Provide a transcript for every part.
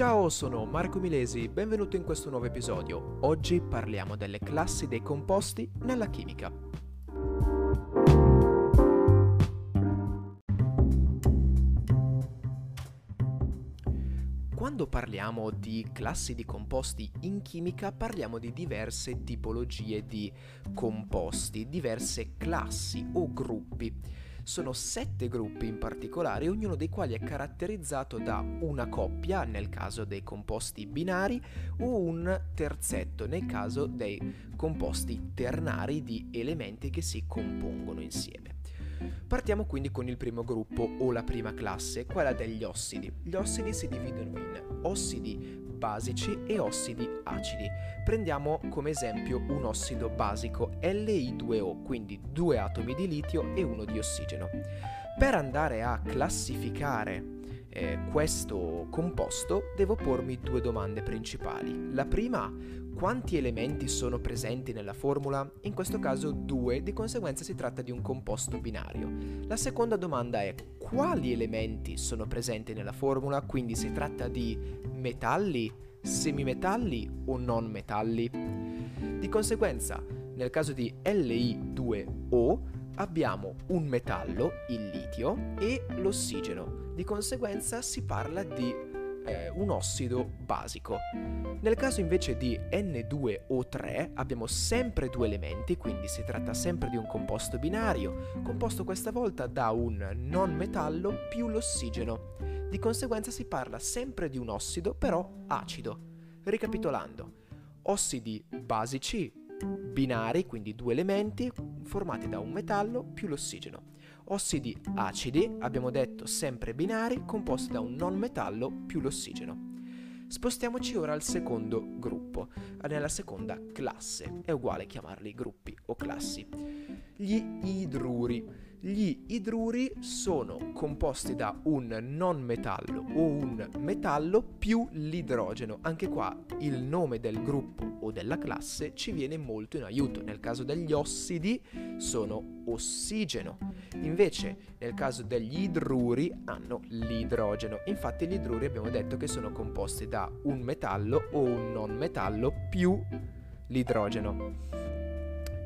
Ciao, sono Marco Milesi, benvenuto in questo nuovo episodio. Oggi parliamo delle classi dei composti nella chimica. Quando parliamo di classi di composti in chimica parliamo di diverse tipologie di composti, diverse classi o gruppi. Sono sette gruppi in particolare, ognuno dei quali è caratterizzato da una coppia, nel caso dei composti binari, o un terzetto, nel caso dei composti ternari di elementi che si compongono insieme. Partiamo quindi con il primo gruppo o la prima classe, quella degli ossidi. Gli ossidi si dividono in ossidi basici e ossidi acidi. Prendiamo come esempio un ossido basico Li2O, quindi due atomi di litio e uno di ossigeno. Per andare a classificare eh, questo composto devo pormi due domande principali. La prima, quanti elementi sono presenti nella formula? In questo caso due, di conseguenza si tratta di un composto binario. La seconda domanda è quali elementi sono presenti nella formula? Quindi si tratta di metalli, semimetalli o non metalli? Di conseguenza, nel caso di Li2O abbiamo un metallo, il litio, e l'ossigeno. Di conseguenza si parla di eh, un ossido basico. Nel caso invece di N2O3 abbiamo sempre due elementi, quindi si tratta sempre di un composto binario, composto questa volta da un non metallo più l'ossigeno. Di conseguenza si parla sempre di un ossido però acido. Ricapitolando, ossidi basici binari, quindi due elementi formati da un metallo più l'ossigeno. Ossidi acidi, abbiamo detto sempre binari, composti da un non metallo più l'ossigeno. Spostiamoci ora al secondo gruppo, nella seconda classe, è uguale chiamarli gruppi o classi. Gli idruri. Gli idruri sono composti da un non metallo o un metallo più l'idrogeno. Anche qua il nome del gruppo o della classe ci viene molto in aiuto. Nel caso degli ossidi sono ossigeno. Invece nel caso degli idruri hanno l'idrogeno. Infatti gli idruri abbiamo detto che sono composti da un metallo o un non metallo più l'idrogeno.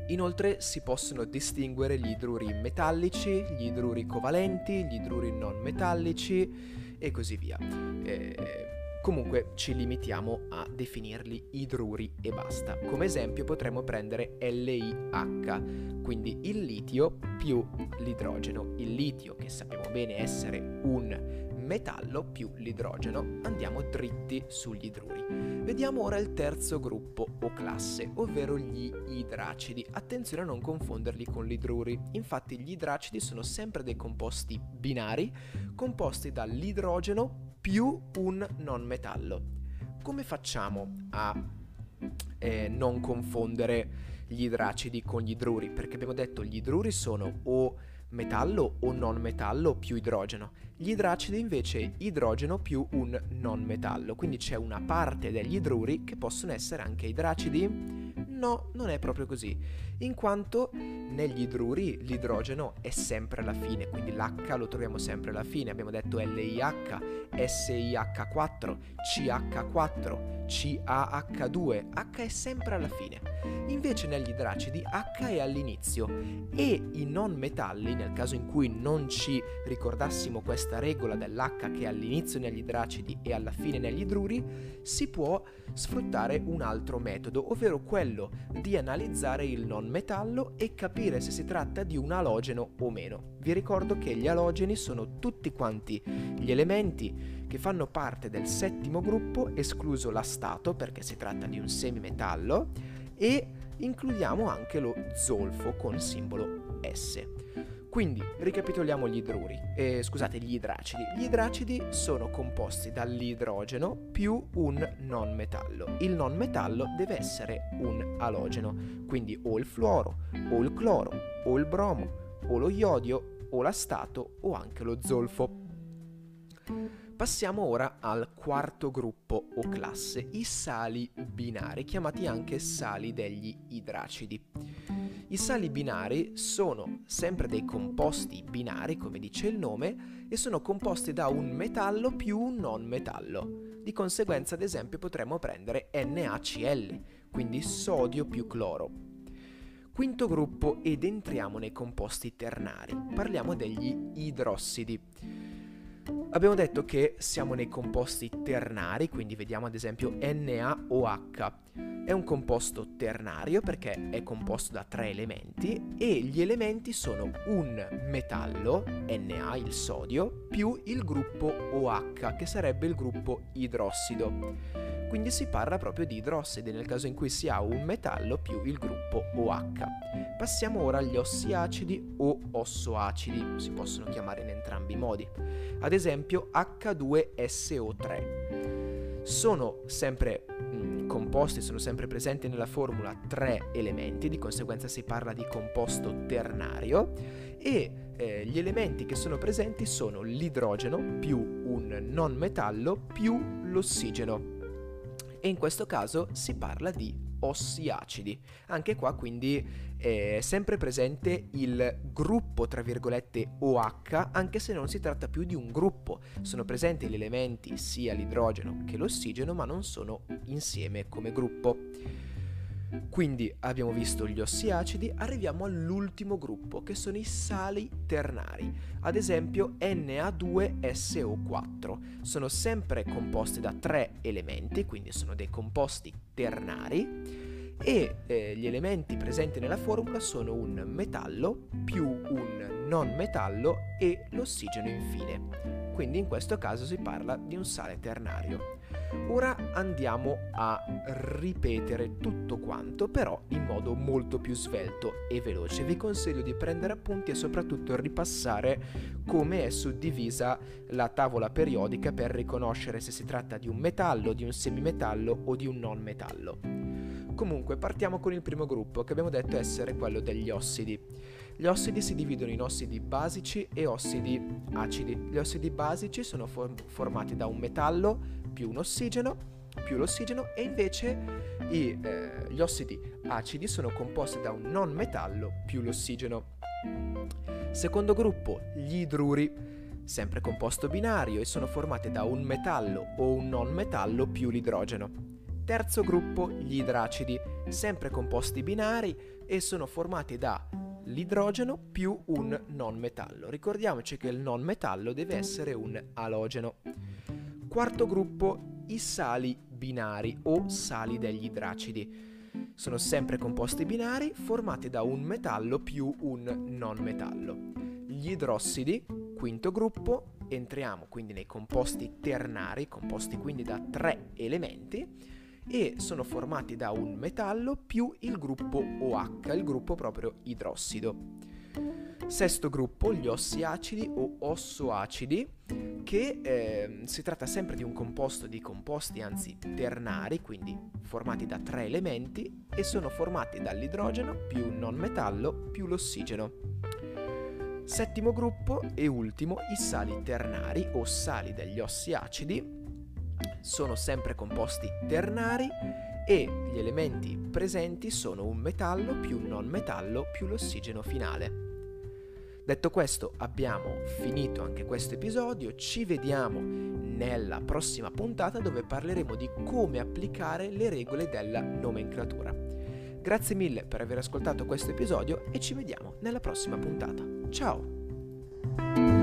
Inoltre si possono distinguere gli idruri metallici, gli idruri covalenti, gli idruri non metallici e così via. Eh, comunque ci limitiamo a definirli idruri e basta. Come esempio potremmo prendere LiH, quindi il litio più l'idrogeno. Il litio, che sappiamo bene essere un metallo più l'idrogeno. Andiamo dritti sugli idruri. Vediamo ora il terzo gruppo o classe, ovvero gli idracidi. Attenzione a non confonderli con gli idruri. Infatti gli idracidi sono sempre dei composti binari composti dall'idrogeno più un non metallo. Come facciamo a eh, non confondere gli idracidi con gli idruri? Perché abbiamo detto gli idruri sono o metallo o non metallo più idrogeno. Gli idracidi invece idrogeno più un non metallo, quindi c'è una parte degli idruri che possono essere anche idracidi? No, non è proprio così, in quanto negli idruri l'idrogeno è sempre alla fine, quindi l'H lo troviamo sempre alla fine, abbiamo detto LiH, SiH4, CH4, CaH2, H è sempre alla fine. Invece negli idracidi H è all'inizio e i non metalli, nel caso in cui non ci ricordassimo questa regola dell'H che è all'inizio negli idracidi e alla fine negli idruri, si può sfruttare un altro metodo, ovvero quello di analizzare il non metallo e capire se si tratta di un alogeno o meno. Vi ricordo che gli alogeni sono tutti quanti gli elementi che fanno parte del settimo gruppo, escluso l'astato perché si tratta di un semimetallo, e includiamo anche lo zolfo con simbolo S. Quindi ricapitoliamo gli idruri, eh, scusate, gli idracidi. Gli idracidi sono composti dall'idrogeno più un non metallo. Il non metallo deve essere un alogeno, quindi o il fluoro, o il cloro, o il bromo, o lo iodio, o l'astato o anche lo zolfo. Passiamo ora al quarto gruppo o classe, i sali binari, chiamati anche sali degli idracidi. I sali binari sono sempre dei composti binari, come dice il nome, e sono composti da un metallo più un non metallo. Di conseguenza, ad esempio, potremmo prendere NaCl, quindi sodio più cloro. Quinto gruppo ed entriamo nei composti ternari. Parliamo degli idrossidi. Abbiamo detto che siamo nei composti ternari, quindi vediamo ad esempio NaOH. È un composto ternario perché è composto da tre elementi e gli elementi sono un metallo, Na, il sodio, più il gruppo OH, che sarebbe il gruppo idrossido. Quindi si parla proprio di idrossidi nel caso in cui si ha un metallo più il gruppo OH. Passiamo ora agli ossi acidi o ossoacidi, si possono chiamare in entrambi i modi. Ad esempio H2SO3. Sono sempre mh, composti, sono sempre presenti nella formula tre elementi, di conseguenza si parla di composto ternario e eh, gli elementi che sono presenti sono l'idrogeno più un non metallo più l'ossigeno e in questo caso si parla di ossi acidi. Anche qua quindi è sempre presente il gruppo tra virgolette OH anche se non si tratta più di un gruppo. Sono presenti gli elementi sia l'idrogeno che l'ossigeno ma non sono insieme come gruppo. Quindi abbiamo visto gli ossi acidi, arriviamo all'ultimo gruppo che sono i sali ternari, ad esempio Na2SO4. Sono sempre composti da tre elementi, quindi sono dei composti ternari e eh, gli elementi presenti nella formula sono un metallo più un non metallo e l'ossigeno infine. Quindi in questo caso si parla di un sale ternario. Ora andiamo a ripetere tutto quanto, però in modo molto più svelto e veloce. Vi consiglio di prendere appunti e soprattutto ripassare come è suddivisa la tavola periodica per riconoscere se si tratta di un metallo, di un semimetallo o di un non metallo. Comunque partiamo con il primo gruppo che abbiamo detto essere quello degli ossidi. Gli ossidi si dividono in ossidi basici e ossidi acidi. Gli ossidi basici sono form- formati da un metallo più un ossigeno, più l'ossigeno e invece i, eh, gli ossidi acidi sono composti da un non metallo più l'ossigeno. Secondo gruppo, gli idruri, sempre composto binario e sono formati da un metallo o un non metallo più l'idrogeno. Terzo gruppo, gli idracidi, sempre composti binari e sono formati da l'idrogeno più un non metallo. Ricordiamoci che il non metallo deve essere un alogeno. Quarto gruppo, i sali binari o sali degli idracidi. Sono sempre composti binari formati da un metallo più un non metallo. Gli idrossidi, quinto gruppo, entriamo quindi nei composti ternari, composti quindi da tre elementi, e sono formati da un metallo più il gruppo OH, il gruppo proprio idrossido. Sesto gruppo, gli ossi acidi o ossoacidi, che eh, si tratta sempre di un composto di composti, anzi ternari, quindi formati da tre elementi e sono formati dall'idrogeno più un non metallo più l'ossigeno. Settimo gruppo e ultimo i sali ternari o sali degli ossi acidi sono sempre composti ternari e gli elementi presenti sono un metallo più un non metallo più l'ossigeno finale. Detto questo, abbiamo finito anche questo episodio, ci vediamo nella prossima puntata dove parleremo di come applicare le regole della nomenclatura. Grazie mille per aver ascoltato questo episodio e ci vediamo nella prossima puntata. Ciao!